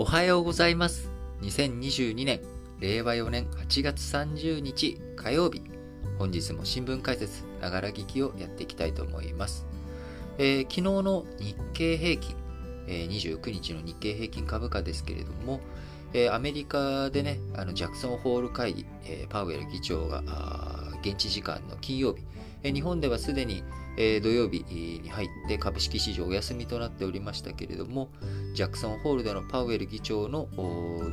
おはようございます。2022年、令和4年8月30日火曜日。本日も新聞解説、ながら聞きをやっていきたいと思います。えー昨日の日経平均、えー29日の日経平均株価ですけれども、えーアメリカでね、あのジャクソンホール会議、えーパウエル議長が現地時間の金曜日、えー日本ではすでに、えー土曜日に入って株式市場お休みとなっておりましたけれども、ジャクソンホールでのパウエル議長の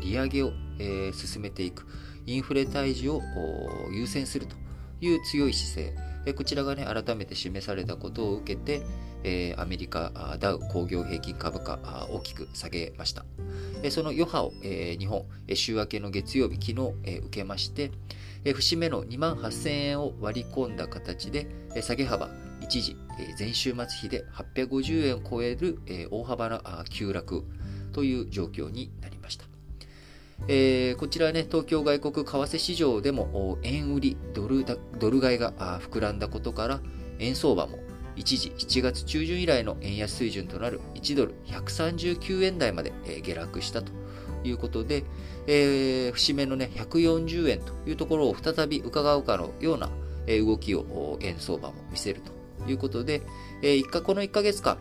利上げを、えー進めていく、インフレ退治を優先するという強い姿勢、えーこちらがね、改めて示されたことを受けて、えーアメリカダウ工業平均株価大きく下げました。えーその余波を、えー日本、週明けの月曜日、昨日、えー受けまして、節目の2万8000円を割り込んだ形で、下げ幅、一時、前週末比で850円を超える、大幅な急落という状況になりました。えーこちらね、東京外国為替市場でも円売りドルだ、ドル買いが膨らんだことから、円相場も一時7月中旬以来の円安水準となる1ドル139円台まで、下落したということで、えー節目のね、140円というところを再び伺うかのような、動きを円相場も見せるということで、えー一かこの1ヶ月間、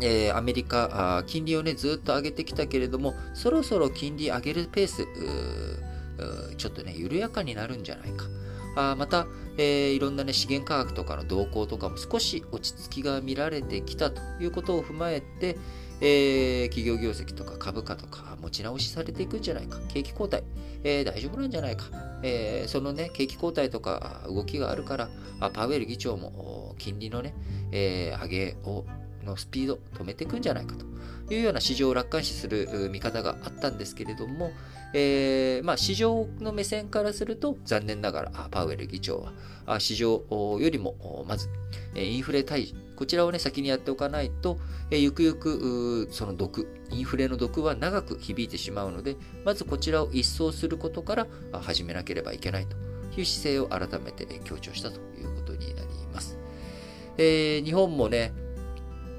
えーアメリカ金利をね、ずっと上げてきたけれども、そろそろ金利上げるペース、ーちょっとね、緩やかになるんじゃないか。あまた、えーいろんなね、資源価格とかの動向とかも少し落ち着きが見られてきたということを踏まえて、えー企業業績とか株価とか持ち直しされていくんじゃないか。景気後退、えー大丈夫なんじゃないか。えーそのね、景気後退とか動きがあるから、パウエル議長も金利のね、え上げをのスピード止めていくんじゃないかというような市場を楽観視する見方があったんですけれども、えーまあ、市場の目線からすると残念ながらパウエル議長は市場よりもまずインフレ退治こちらをね先にやっておかないと、えーゆくゆくその毒インフレの毒は長く響いてしまうのでまずこちらを一掃することから始めなければいけないという姿勢を改めて強調したということになります。えー日本もね、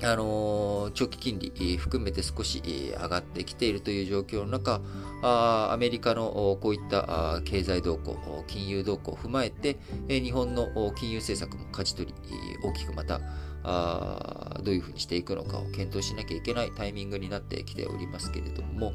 あのー長期金利含めて少し上がってきているという状況の中、あアメリカのこういった経済動向、金融動向を踏まえて、日本の金融政策も舵取り、大きくまたあどういうふうにしていくのかを検討しなきゃいけないタイミングになってきておりますけれども、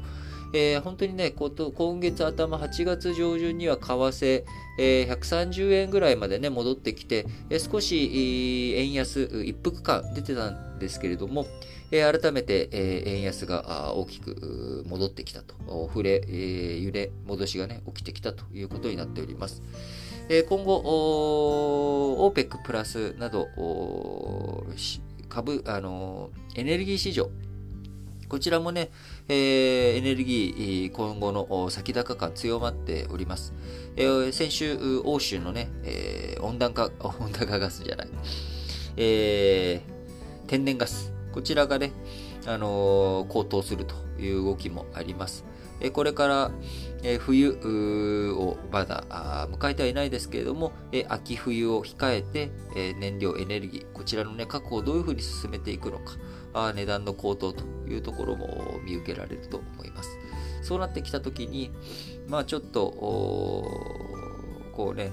えー本当にね、こと今月頭8月上旬には為替、えー130円ぐらいまでね、戻ってきて、えー少し、円安、一服感出てたんですけれども、えー改めて、えー円安が大きく戻ってきたと、触れ、えー揺れ、戻しがね、起きてきたということになっております。今後、おー OPEC プラスなど、株、あのエネルギー市場、こちらもね、えーエネルギー、今後の先高感強まっております。えー先週、欧州のね、えー温暖化、温暖化ガスじゃない、えー天然ガス、こちらがね、あのー高騰するという動きもあります。えーこれから、え冬をまだ迎えてはいないですけれども、え秋冬を控えて、え燃料、エネルギー、こちらの、ね、確保をどういうふうに進めていくのか、あ値段の高騰というところも見受けられると思います。そうなってきたときに、まあちょっと、こうね、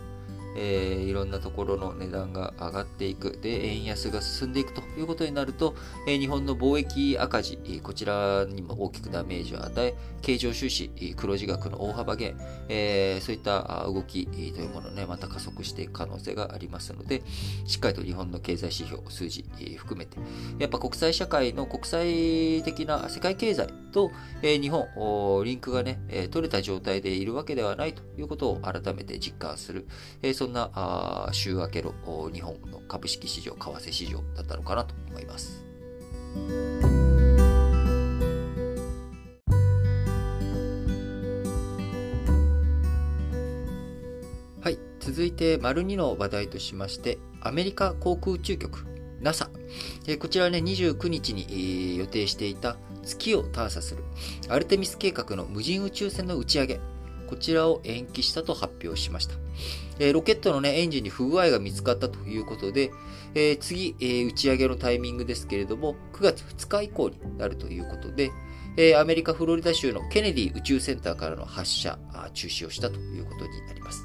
えーいろんなところの値段が上がっていく。で、円安が進んでいくということになると、えー日本の貿易赤字、こちらにも大きくダメージを与え、経常収支、黒字額の大幅減、えーそういった動きというものね、また加速していく可能性がありますので、しっかりと日本の経済指標、数字、含めて、やっぱ国際社会の国際的な世界経済と、えー日本、リンクがね、えー取れた状態でいるわけではないということを改めて実感する、えーそんなあ週明けの日本の株式市場、為替市場だったのかなと思います。はい。続いて、丸2の話題としまして、アメリカ航空宇宙局、NASA。えこちらね、29日に、予定していた月を探査するアルテミス計画の無人宇宙船の打ち上げ。こちらを延期したと発表しました。えーロケットのね、エンジンに不具合が見つかったということで、えー次、えー打ち上げのタイミングですけれども、9月2日以降になるということで、え、アメリカ・フロリダ州のケネディ宇宙センターからの発射、中止をしたということになります。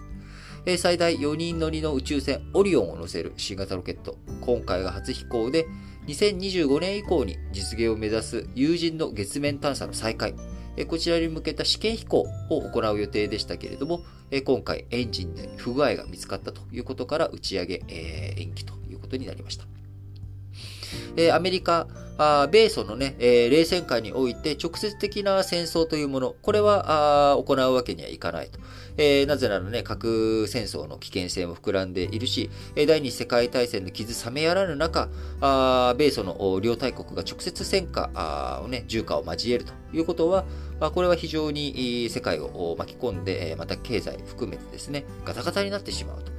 最大4人乗りの宇宙船オリオンを乗せる新型ロケット、今回が初飛行で、2025年以降に実現を目指す有人の月面探査の再開、こちらに向けた試験飛行を行う予定でしたけれども、今回エンジンで不具合が見つかったということから打ち上げ延期ということになりました。アメリカ、あ米ソのね、え冷戦下において直接的な戦争というもの、これは行うわけにはいかないと。えー、なぜならね、核戦争の危険性も膨らんでいるし、第二次世界大戦の傷冷めやらぬ中、あ米ソの両大国が直接戦火をね、重火を交えるということはま、これは非常に世界を巻き込んで、また経済含めてですね、ガタガタになってしまうと。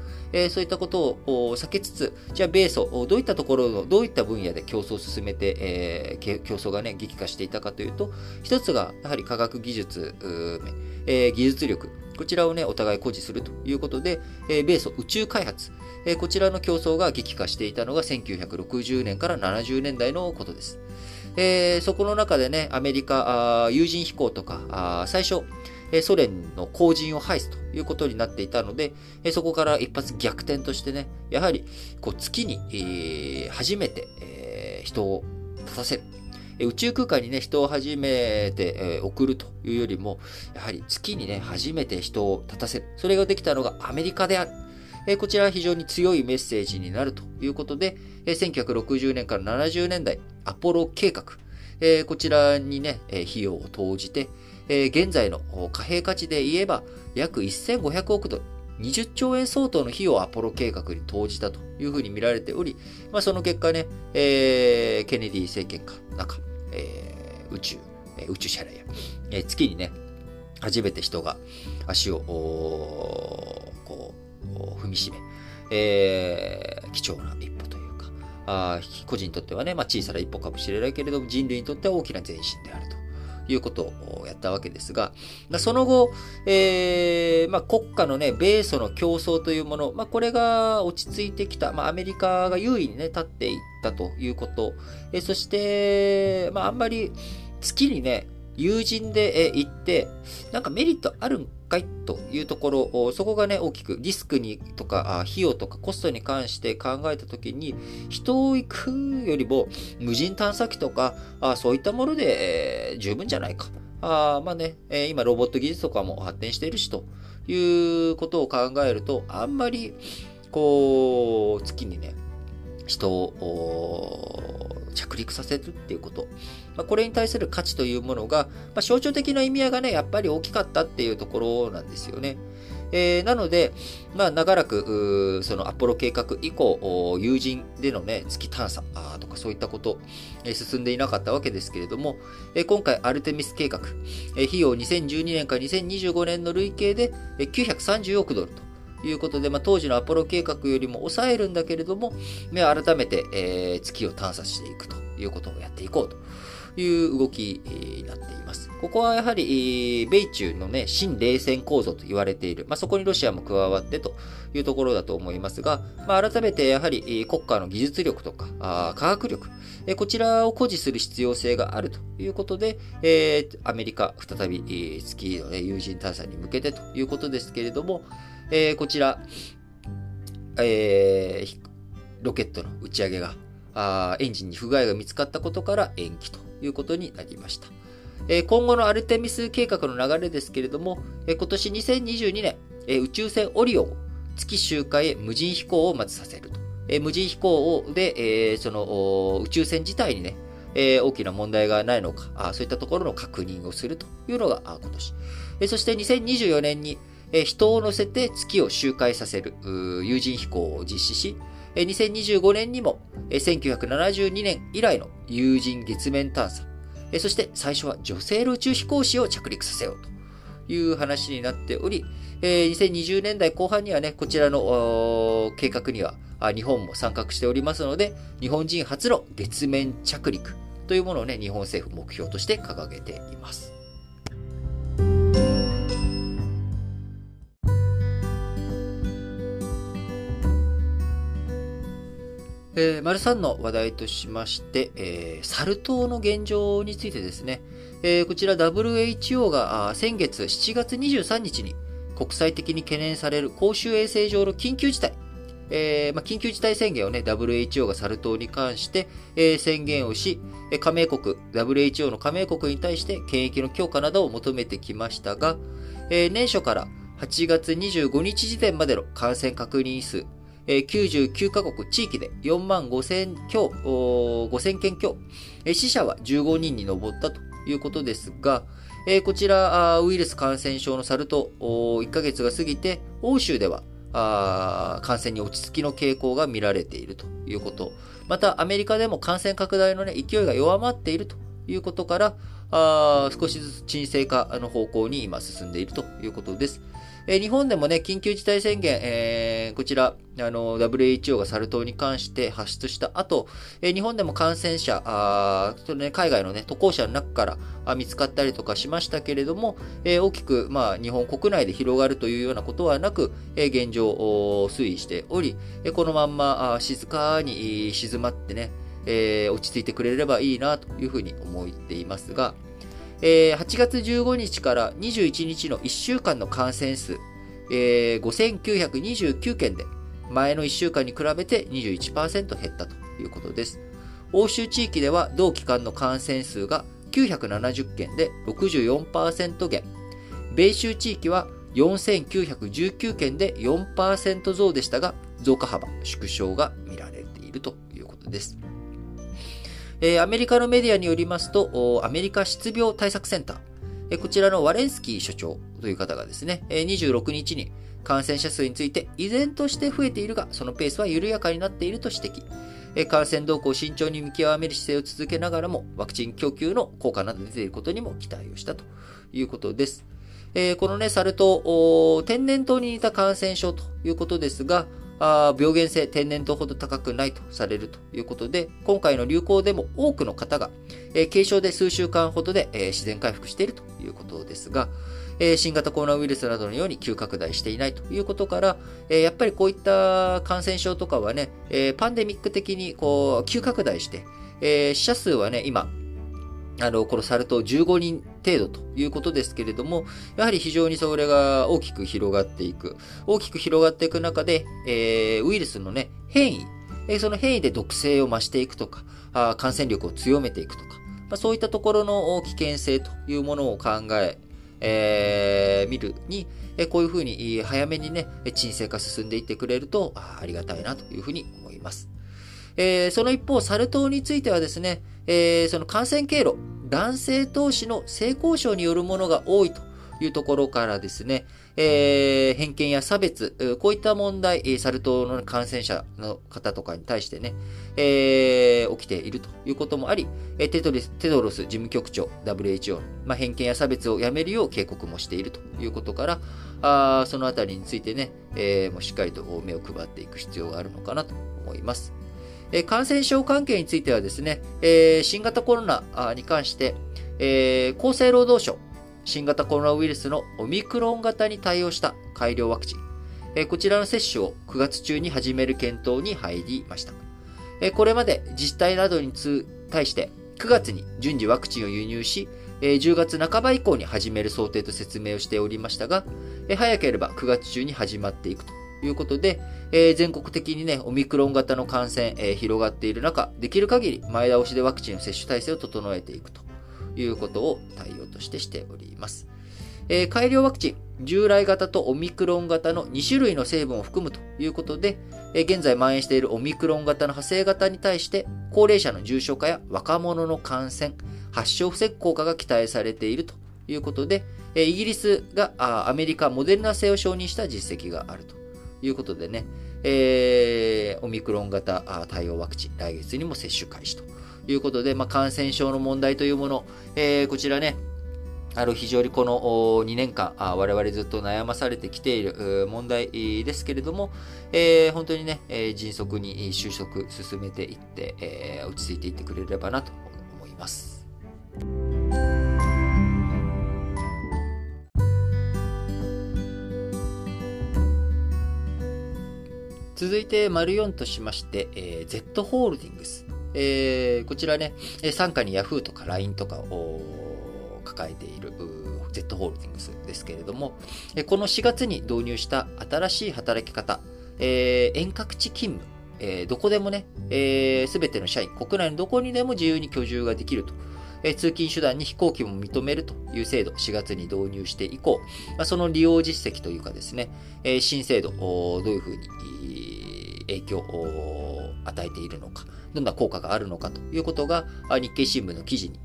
そういったことを避けつつ、じゃあ米ソ、どういったところの、どういった分野で競争を進めて、競争がね、激化していたかというと、一つが、やはり科学技術、技術力、こちらをね、お互い誇示するということで、米ソ宇宙開発、こちらの競争が激化していたのが1960年から70年代のことです。えー、そこの中でね、アメリカ、あ有人飛行とか、最初、ソ連の後陣を排すということになっていたので、そこから一発逆転としてね、やはりこう月に、初めて、人を立たせる。宇宙空間にね、人を初めて、え、送るというよりも、やはり月にね、初めて人を立たせる。それができたのがアメリカである。え、こちらは非常に強いメッセージになるということで、え、1960年から70年代、アポロ計画、え、こちらにね、え費用を投じて、え現在の貨幣価値で言えば、約1500億ドル、20兆円相当の費用をアポロ計画に投じたというふうに見られており、まあ、その結果ね、えー、ケネディ政権下、中、えー、宇宙、えー、宇宙車両や、えー、月にね、初めて人が足を、こう、踏みしめ、えー、貴重な一、あ個人にとってはね、まあ、小さな一歩かもしれないけれども、人類にとっては大きな前進であると。いうことをやったわけですが、その後、えー、まあ、国家のね、米ソの競争というもの、まあ、これが落ち着いてきた、まあ、アメリカが優位にね、立っていったということ、えー、そして、まあ、あんまり月にね、友人で行って、なんかメリットあるんかいというところ、そこがね、大きくリスクにとか、費用とかコストに関して考えたときに、人を行くよりも無人探査機とか、そういったもので、十分じゃないか。あまあね、えー、今ロボット技術とかも発展しているしということを考えると、あんまり、こう、月にね、人を着陸させるっていうこと。まあ、これに対する価値というものが、まあ、象徴的な意味合いがね、やっぱり大きかったっていうところなんですよね。えー、なので、まあ、長らく、そのアポロ計画以降、友人でのね、月探査とかそういったこと、えー、進んでいなかったわけですけれども、えー、今回アルテミス計画、えー、費用2012年から2025年の累計で930億ドルと。いうことで、まあ、当時のアポロ計画よりも抑えるんだけれども、改めて、えー、月を探査していくということをやっていこうという動きになっています。ここはやはり、米中のね、新冷戦構造と言われている。まあ、そこにロシアも加わってというところだと思いますが、まあ、改めてやはり国家の技術力とか、あ科学力、えこちらを誇示する必要性があるということで、えー、アメリカ、再び、月の、ね、有人探査に向けてということですけれども、えー、こちら、えー、ロケットの打ち上げがあ、エンジンに不具合が見つかったことから延期ということになりました。今後のアルテミス計画の流れですけれども、今年2022年、宇宙船オリオン月周回へ無人飛行をまずさせると。無人飛行で、その宇宙船自体にね、大きな問題がないのか、そういったところの確認をするというのが今年。そして2024年に、人を乗せて月を周回させる有人飛行を実施し、2025年にも1972年以来の有人月面探査、そして最初は女性の宇宙飛行士を着陸させようという話になっており、2020年代後半にはね、こちらの計画には日本も参画しておりますので、日本人初の月面着陸というものをね、日本政府目標として掲げています。ええー、丸3の話題としまして、えー、サル痘の現状についてですね、えー、こちら WHO が先月7月23日に国際的に懸念される公衆衛生上の緊急事態、えーまあ、緊急事態宣言をね、WHO がサル痘に関して、えー、宣言をし、加盟国、WHO の加盟国に対して検疫の強化などを求めてきましたが、えー、年初から8月25日時点までの感染確認数、えー、99カ国地域で4万5000強、5千件強、死者は15人に上ったということですが、こちら、ウイルス感染症のサル痘、1ヶ月が過ぎて、欧州では感染に落ち着きの傾向が見られているということ。また、アメリカでも感染拡大の、勢いが弱まっているということから、あ少しずつ沈静化の方向に今進んでいるということです。えー、日本でもね、緊急事態宣言、えー、こちら、あの、WHO がサル痘に関して発出した後、えー、日本でも感染者、あそね、海外のね、渡航者の中からあ見つかったりとかしましたけれども、えー、大きく、まあ、日本国内で広がるというようなことはなく、えー、現状、推移しており、えー、このまんまあ静かに静まってね、えー、落ち着いてくれればいいなというふうに思っていますが、えー、8月15日から21日の1週間の感染数、えー、5929件で、前の1週間に比べて21%減ったということです。欧州地域では同期間の感染数が970件で64%減。米州地域は4919件で4%増でしたが、増加幅縮小が見られているということです。え、アメリカのメディアによりますと、アメリカ失病対策センター、え、こちらのワレンスキー所長という方がですね、え、26日に感染者数について依然として増えているが、そのペースは緩やかになっていると指摘。感染動向を慎重に見極める姿勢を続けながらも、ワクチン供給の効果など出ていることにも期待をしたということです。えこのね、サル痘、天然痘に似た感染症ということですが、あ病原性、天然痘ほど高くないとされるということで、今回の流行でも多くの方が、えー、軽症で数週間ほどで、えー、自然回復しているということですが、えー、新型コロナウイルスなどのように急拡大していないということから、えやっぱりこういった感染症とかはね、えパンデミック的にこう急拡大して、え死者数はね、今、あの、このサル痘15人程度ということですけれども、やはり非常にそれが大きく広がっていく。大きく広がっていく中で、えー、ウイルスのね、変異、えー、その変異で毒性を増していくとか、あ感染力を強めていくとか、まあ、そういったところの危険性というものを考え、えー、見るに、えこういうふうに早めにね、沈静化進んでいってくれるとあありがたいなというふうに思います。えー、その一方、サル痘についてはですね、えー、その感染経路、男性投資の性交渉によるものが多いというところからですね、えー、偏見や差別、こういった問題、サル痘の感染者の方とかに対してね、えー、起きているということもあり、テトリステドロス事務局長、WHO、まあ、偏見や差別をやめるよう警告もしているということから、あそのあたりについてね、えー、もうしっかりと目を配っていく必要があるのかなと思います。え感染症関係についてはですね、え新型コロナに関して、え厚生労働省、新型コロナウイルスのオミクロン型に対応した改良ワクチン、えこちらの接種を9月中に始める検討に入りました。えこれまで自治体などに対して9月に順次ワクチンを輸入し、10月半ば以降に始める想定と説明をしておりましたが、早ければ9月中に始まっていくということで、えー、全国的にね、オミクロン型の感染、えー、広がっている中、できる限り前倒しでワクチンの接種体制を整えていくと。いうことを対応としてしております。えー、改良ワクチン、従来型とオミクロン型の2種類の成分を含むと。いうことで、えー、現在蔓延しているオミクロン型の派生型に対して、高齢者の重症化や若者の感染、発症防ぐ効果が期待されていると。いうことで、え、イギリスがアメリカ、モデルナ製を承認した実績があると。いうことでね、えー、オミクロン型対応ワクチン、来月にも接種開始ということで、まあ、感染症の問題というもの、えー、こちらね、あの非常にこの2年間、我々ずっと悩まされてきている問題ですけれども、えー、本当にね、迅速に収束進めていって、えー、落ち着いていってくれればなと思います。続いて、丸4としまして、えー、Z ホールディングス。えー、こちらね、傘下に Yahoo とか LINE とかを抱えている Z ホールディングスですけれども、この4月に導入した新しい働き方、えー、遠隔地勤務、えー、どこでもね、す、えー、べ、ての社員、国内のどこにでも自由に居住ができると。え通勤手段に飛行機も認めるという制度、4月に導入して以降、まあ、その利用実績というかですね、え新制度、どういうふうに影響を与えているのか、どんな効果があるのかということが日経新聞の記事に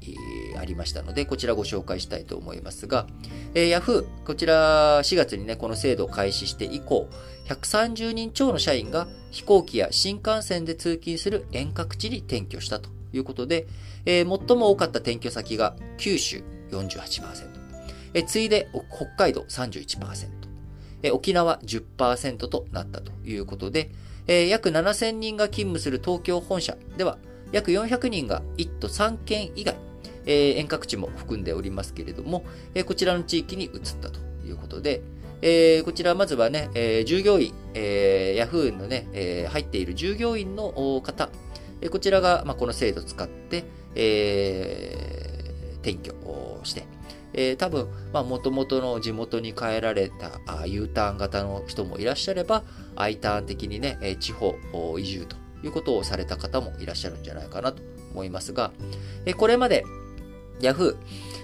ありましたので、こちらご紹介したいと思いますが、えー、Yahoo、こちら4月にね、この制度を開始して以降、130人超の社員が飛行機や新幹線で通勤する遠隔地に転居したということで、えー、最も多かった転居先が九州48%、えー、次いで北海道31%、えー、沖縄10%となったということで、えー、約7000人が勤務する東京本社。では、約400人が1都3県以外、えー、遠隔地も含んでおりますけれども、えー、こちらの地域に移ったということで、えー、こちらまずはね、え、従業員、えー、Yahoo のね、え、入っている従業員の方、え、こちらが、まあ、この制度を使って、え、転居をして、えー、多分、まあ、元々の地元に帰られた U ターン型の人もいらっしゃれば、I ターン的にね、地方移住ということをされた方もいらっしゃるんじゃないかなと思いますが、え、これまで Yahoo、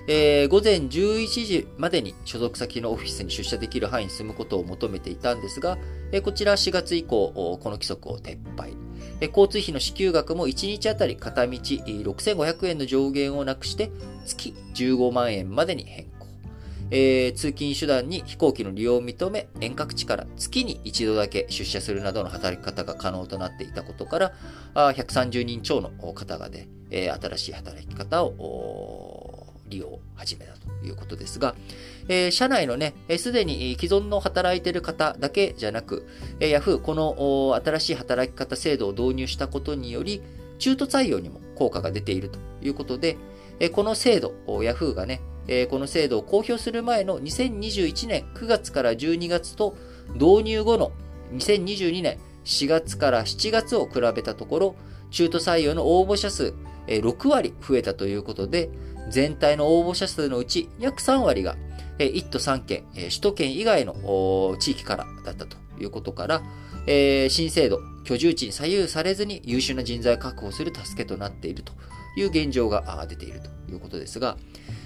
えー、午前11時までに所属先のオフィスに出社できる範囲に住むことを求めていたんですが、え、こちら4月以降、この規則を撤廃。交通費の支給額も1日あたり片道6500円の上限をなくして月15万円までに変更。えー、通勤手段に飛行機の利用を認め、遠隔地から月に一度だけ出社するなどの働き方が可能となっていたことから、あ130人超の方がで、えー、新しい働き方を利用を始めたということですが、えー、社内のね、す、で、に既存の働いている方だけじゃなく、えー、Yahoo、この新しい働き方制度を導入したことにより、中途採用にも効果が出ているということで、えー、この制度、Yahoo! がね、えー、この制度を公表する前の2021年9月から12月と導入後の2022年4月から7月を比べたところ、中途採用の応募者数6割増えたということで、全体の応募者数のうち約3割が1都3県、首都圏以外の地域からだったということから、新制度、居住地に左右されずに優秀な人材確保する助けとなっているという現状が出ているということですが、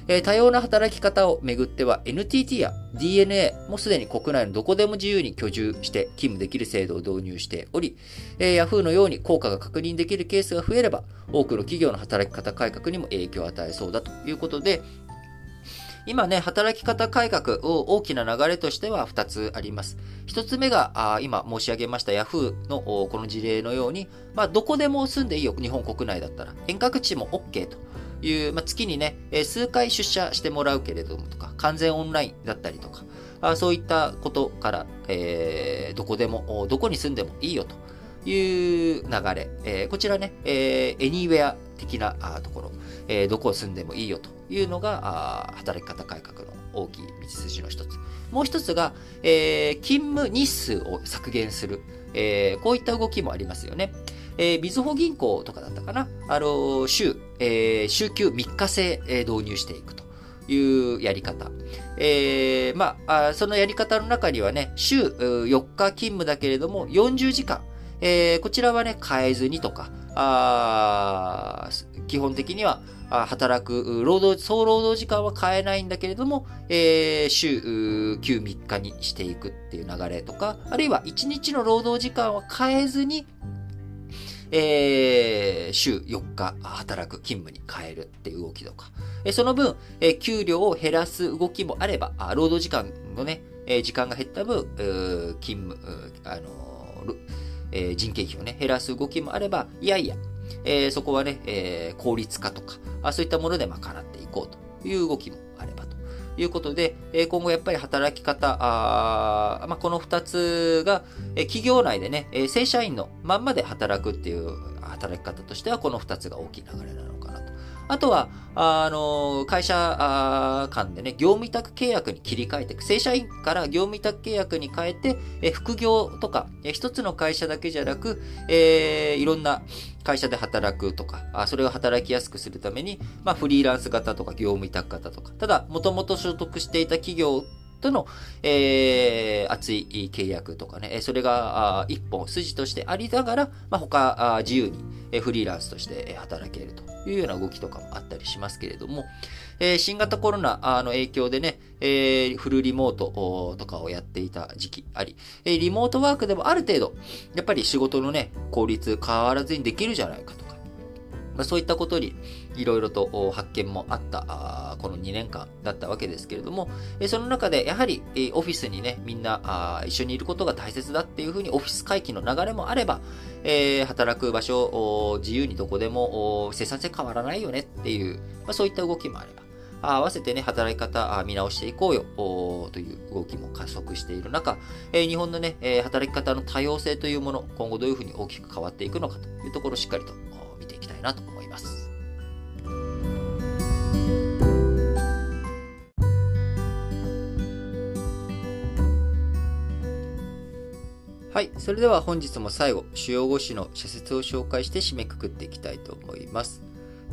えー、多様な働き方をめぐっては NTT や DNA もすでに国内のどこでも自由に居住して勤務できる制度を導入しており、えー、Yahoo のように効果が確認できるケースが増えれば、多くの企業の働き方改革にも影響を与えそうだということで、今ね、働き方改革を大きな流れとしては2つあります。1つ目が、あ今申し上げました Yahoo のこの事例のように、まあ、どこでも住んでいいよ、日本国内だったら。遠隔地も OK という、まあ、月にね、数回出社してもらうけれどもとか、完全オンラインだったりとか、あそういったことから、えー、どこでも、どこに住んでもいいよという流れ。えー、こちらね、えー、anywhere 的なところ、えー、どこを住んでもいいよというのが、働き方改革の大きい道筋の一つ。もう一つが、え、勤務日数を削減する。え、こういった動きもありますよね。えー、みずほ銀行とかだったかな。あの、週、えー、週休3日制、えー、導入していくというやり方。えー、まあ、そのやり方の中にはね、週4日勤務だけれども、40時間。えー、こちらはね、変えずにとか、あ基本的には、働く、労働、総労働時間は変えないんだけれども、えー、週休3日にしていくっていう流れとか、あるいは1日の労働時間は変えずに、えー、週4日働く勤務に変えるっていう動きとか、えその分、え給料を減らす動きもあれば、労働時間のね、え時間が減った分、勤務、あのえ人件費をね、減らす動きもあれば、いやいや、えそこはね、え効率化とかあ、そういったもので賄っていこうという動きもあればと。いうことで、今後やっぱり働き方、あまあ、この2つが、企業内でね、正社員のまんまで働くっていう働き方としては、この2つが大きい流れなのかな。あとは、あの、会社間でね、業務委託契約に切り替えていく。正社員から業務委託契約に変えて、え副業とか、え一つの会社だけじゃなく、えー、いろんな会社で働くとか、あそれを働きやすくするために、まあ、フリーランス型とか業務委託型とか、ただ、もともと所得していた企業との、えー、熱い契約とかね、それが一本筋としてありながら、まあ、他自由にフリーランスとして働けるというような動きとかもあったりしますけれども、えー、新型コロナの影響でね、えー、フルリモートとかをやっていた時期あり、え、リモートワークでもある程度、やっぱり仕事のね、効率変わらずにできるじゃないかと、ま、そういったことにいろいろと発見もあったこの2年間だったわけですけれども、その中でやはりオフィスにね、みんな一緒にいることが大切だっていうふうにオフィス回帰の流れもあれば、え、働く場所を、自由にどこでも生産性変わらないよねっていう、ま、そういった動きもあれば、合わせてね、働き方見直していこうよという動きも加速している中、日本のね、働き方の多様性というもの、今後どういうふうに大きく変わっていくのかというところをしっかりといなと思います。はい。それでは本日も最後、主要語詞の社説を紹介して締めくくっていきたいと思います。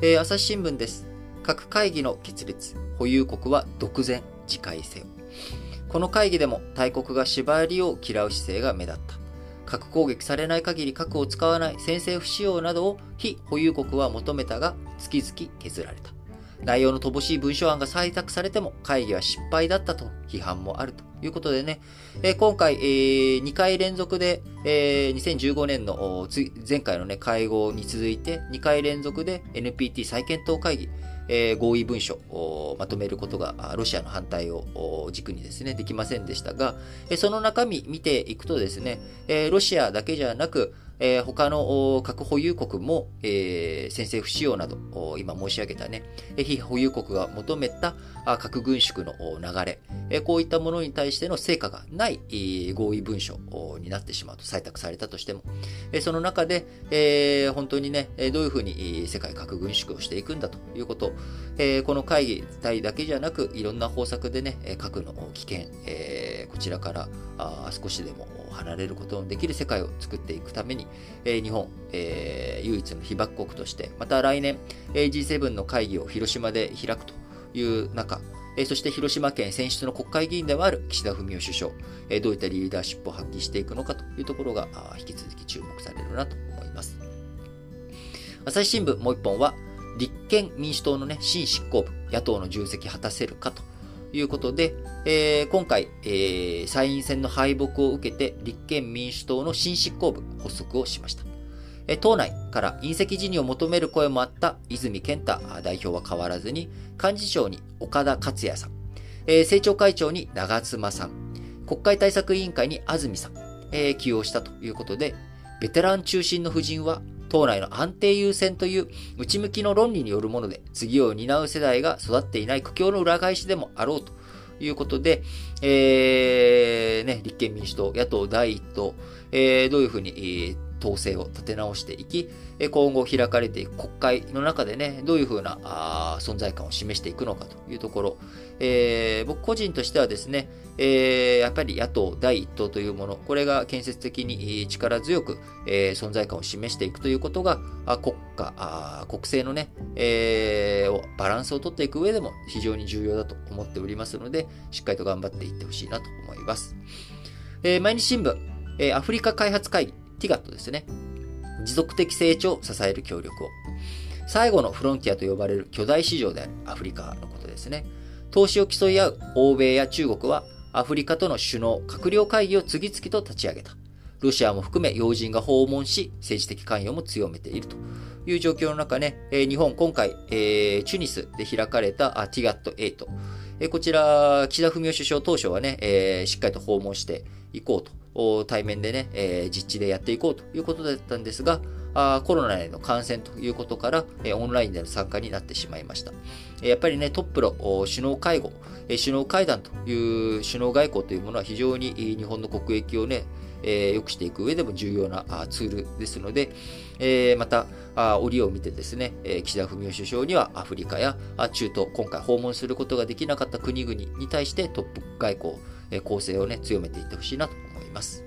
えー、朝日新聞です。各会議の決裂、保有国は独善、自戒せよ。この会議でも大国が縛りを嫌う姿勢が目立った。核攻撃されない限り核を使わない先制不使用などを非保有国は求めたが、月々削られた。内容の乏しい文書案が採択されても会議は失敗だったと批判もあるということでね、えー、今回、えー、2回連続で、えー、2015年の前回の、ね、会合に続いて2回連続で NPT 再検討会議、え、合意文書をまとめることがロシアの反対を軸にですね、できませんでしたが、その中身見ていくとですね、ロシアだけじゃなく、えー、他の核保有国も、えー、先制不使用など、今申し上げたね、非保有国が求めた核軍縮の流れ、えー、こういったものに対しての成果がない、合意文書になってしまうと採択されたとしても、えー、その中で、えー、本当にね、どういうふうに世界核軍縮をしていくんだということ、えー、この会議体だけじゃなく、いろんな方策でね、核の危険、えー、ちらからあ少しでも離れることのできる世界を作っていくために、えー、日本、えー、唯一の被爆国として、また来年、えー、G7 の会議を広島で開くという中、えそして広島県選出の国会議員でもある岸田文雄首相、えどういったリーダーシップを発揮していくのかというところが引き続き注目されるなと思います。朝日新聞もう一本は、立憲民主党のね、新執行部、野党の重責果たせるかということで、えー、今回、えー、参院選の敗北を受けて立憲民主党の新執行部発足をしました。え党内から隕石辞任を求める声もあった泉健太代表は変わらずに、幹事長に岡田克也さん、えー、政調会長に長妻さん、国会対策委員会に安住さん、えー、起用したということで、ベテラン中心の夫人は党内の安定優先という内向きの論理によるもので、次を担う世代が育っていない苦境の裏返しでもあろうということで、えー、ね、立憲民主党、野党第一党、えー、どういうふうに、統制を立て直していき、今後開かれていく国会の中でね、どういうふうなあ存在感を示していくのかというところ、えー、僕個人としてはですね、えー、やっぱり野党第一党というもの、これが建設的に力強く、えー、存在感を示していくということが、国家、国政のね、えー、バランスをとっていく上でも非常に重要だと思っておりますので、しっかりと頑張っていってほしいなと思います。えー、毎日新聞、えー、アフリカ開発会議、ティガットですね。持続的成長を支える協力を。最後のフロンティアと呼ばれる巨大市場であるアフリカのことですね。投資を競い合う欧米や中国はアフリカとの首脳、閣僚会議を次々と立ち上げた。ロシアも含め要人が訪問し、政治的関与も強めているという状況の中ね、日本今回、え、チュニスで開かれたティガット8。こちら、岸田文雄首相当初はね、え、しっかりと訪問していこうと対面でね、え実地でやっていこうということだったんですが、あコロナへの感染ということから、えオンラインでの参加になってしまいました。やっぱりね、トップの首脳会合、首脳会談という首脳外交というものは非常に日本の国益をね、え、良くしていく上でも重要なあツールですので、え、また、折を見てですね、え、岸田文雄首相にはアフリカや中東、今回訪問することができなかった国々に対してトップ外交、えー、構成をね、強めていってほしいなとます。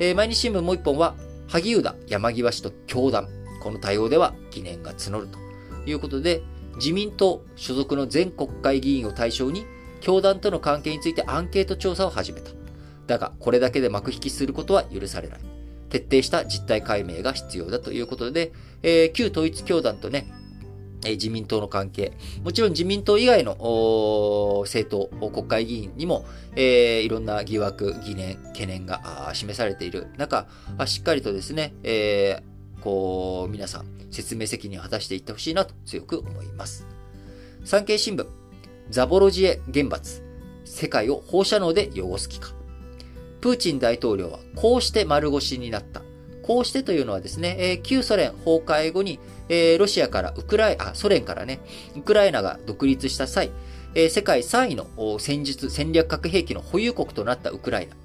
えー、毎日新聞もう一本は、萩生田、山際氏と教団。この対応では疑念が募るということで、自民党所属の全国会議員を対象に、教団との関係についてアンケート調査を始めた。だが、これだけで幕引きすることは許されない。徹底した実態解明が必要だということで、えー、旧統一教団とね、え自民党の関係、もちろん自民党以外の政党、国会議員にも、えー、いろんな疑惑、疑念、懸念が示されている中、しっかりとですね、えー、こう、皆さん、説明責任を果たしていってほしいなと強く思います。産経新聞、ザボロジエ原発、世界を放射能で汚す気か。プーチン大統領はこうして丸腰になった。こうしてというのはですね、えー、旧ソ連崩壊後に、えー、ロシアからウクライナ、ソ連からね、ウクライナが独立した際、えー、世界3位の戦術、戦略核兵器の保有国となったウクライナ。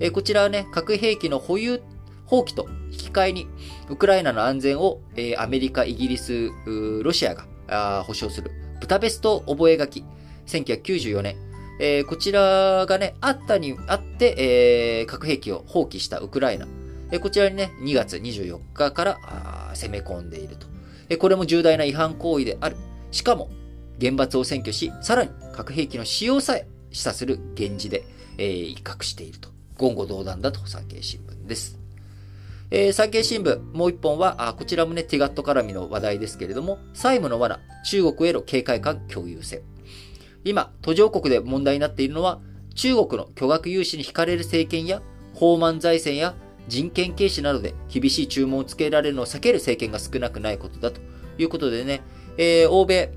え、こちらはね、核兵器の保有、放棄と引き換えに、ウクライナの安全を、え、アメリカ、イギリス、ロシアが保障する、ブタペスト覚書、1994年、え、こちらがね、あったに、あって、え、核兵器を放棄したウクライナ。え、こちらにね、2月24日から攻め込んでいると。え、これも重大な違反行為である。しかも、原発を占拠し、さらに核兵器の使用さえ示唆する現時で、えー、威嚇していると。言語道断だと産経新聞です。えー、産経新聞、もう一本は、あこちらもね、ティガット絡みの話題ですけれども、債務の罠、中国への警戒感共有性。今、途上国で問題になっているのは、中国の巨額融資に惹かれる政権や、放満財政や人権軽視などで厳しい注文をつけられるのを避ける政権が少なくないことだと。いうことでね、えー、欧米、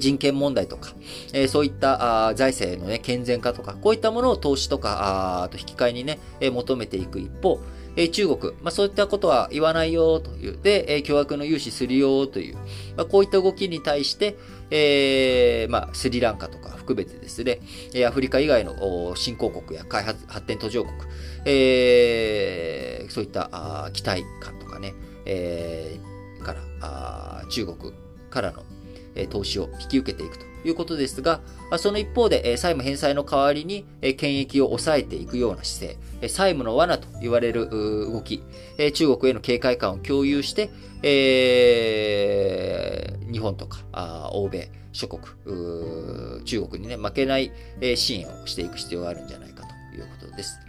人権問題とか、え、そういったあ財政の、ね、健全化とか、こういったものを投資とかあと引き換えにね、え、求めていく一方、え、中国、まあ、そういったことは言わないよという、で、え、巨額の融資するよという、まあ、こういった動きに対して、えー、まあ、スリランカとか含めてですね、アフリカ以外の新興国や開発、発展途上国、えー、そういったあ期待感とかね、えー、から中国からの投資を引き受けていくということですが、その一方で債務返済の代わりに権益を抑えていくような姿勢、債務の罠と言われる動き、中国への警戒感を共有して、えー、日本とか欧米諸国、中国にね、負けない支援をしていく必要があるんじゃないかということです。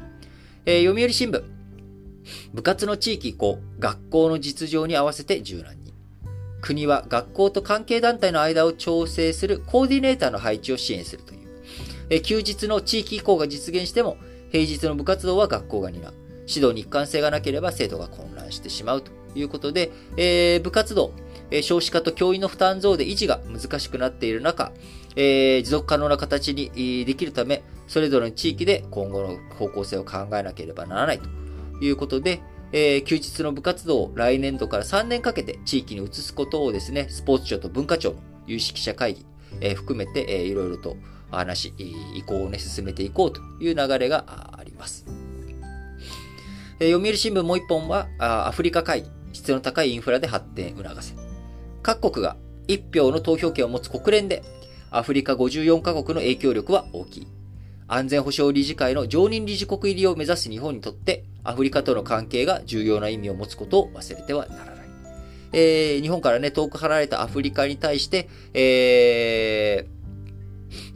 えー、読売新聞。部活の地域移行、学校の実情に合わせて柔軟に。国は学校と関係団体の間を調整するコーディネーターの配置を支援するという。え、休日の地域移行が実現しても、平日の部活動は学校が担う。指導に一貫性がなければ生徒が混乱してしまうということで、えー、部活動、え、少子化と教員の負担増で維持が難しくなっている中、えー、持続可能な形にできるため、それぞれの地域で今後の方向性を考えなければならないということで、えー、休日の部活動を来年度から3年かけて地域に移すことをですね、スポーツ庁と文化庁の有識者会議、えー、含めて、えー、いろいろと話、移行をね、進めていこうという流れがあります。えー、読売新聞もう一本は、アフリカ会議、質の高いインフラで発展促せ。各国が一票の投票権を持つ国連で、アフリカ54カ国の影響力は大きい。安全保障理事会の常任理事国入りを目指す日本にとって、アフリカとの関係が重要な意味を持つことを忘れてはならない。えー、日本からね、遠く離れたアフリカに対して、え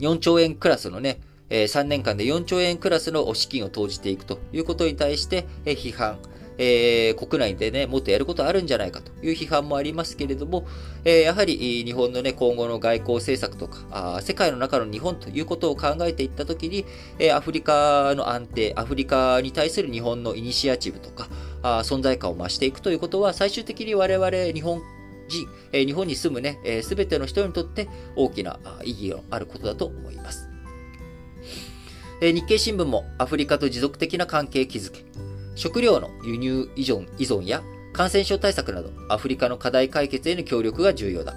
ー、4兆円クラスのね、え3年間で4兆円クラスの資金を投じていくということに対して、え批判、えー、国内でね、もっとやることあるんじゃないかという批判もありますけれども、えー、やはり日本のね、今後の外交政策とかあ、世界の中の日本ということを考えていったときに、えー、アフリカの安定、アフリカに対する日本のイニシアチブとか、あ存在感を増していくということは、最終的に我々日本人、えー、日本に住むね、す、え、べ、ての人にとって大きな意義のあることだと思います。え、日経新聞もアフリカと持続的な関係築け、食料の輸入依存依存や感染症対策などアフリカの課題解決への協力が重要だ。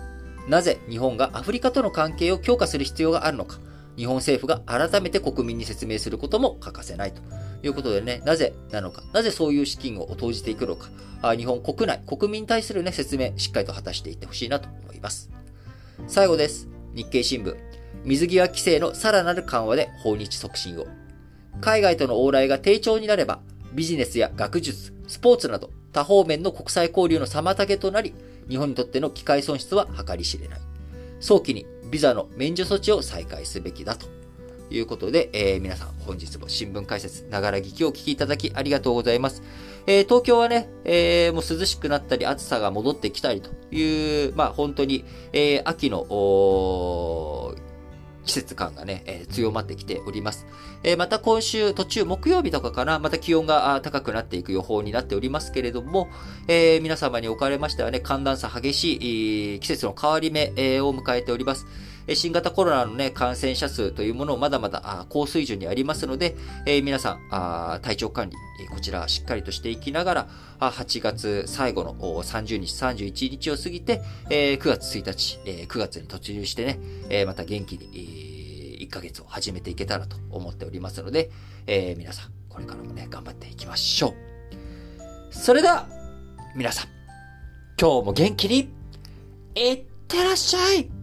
なぜ日本がアフリカとの関係を強化する必要があるのか。日本政府が改めて国民に説明することも欠かせないということでね、なぜなのか、なぜそういう資金を投じていくのか、日本国内、国民に対するね、説明、しっかりと果たしていってほしいなと思います。最後です。日経新聞。水際規制のさらなる緩和で訪日促進を。海外との往来が低調になれば、ビジネスや学術、スポーツなど多方面の国際交流の妨げとなり、日本にとっての機会損失は計り知れない。早期にビザの免除措置を再開すべきだということで、えー、皆さん本日も新聞解説、ながら聞きをお聞きいただきありがとうございます。えー、東京はね、えー、もう涼しくなったり暑さが戻ってきたりという、まあ本当に、えー、秋の、季節感がね、えー、強まってきております。えー、また今週途中木曜日とかかな、また気温が高くなっていく予報になっておりますけれども、えー、皆様におかれましてはね、寒暖差激しい季節の変わり目、を迎えております。新型コロナのね、感染者数というものをまだまだ高水準にありますので、え皆さん、体調管理、こちらしっかりとしていきながら、8月最後の30日、31日を過ぎてえ、9月1日え、9月に突入してねえ、また元気に1ヶ月を始めていけたらと思っておりますので、え皆さん、これからもね、頑張っていきましょう。それでは、皆さん、今日も元気に、いってらっしゃい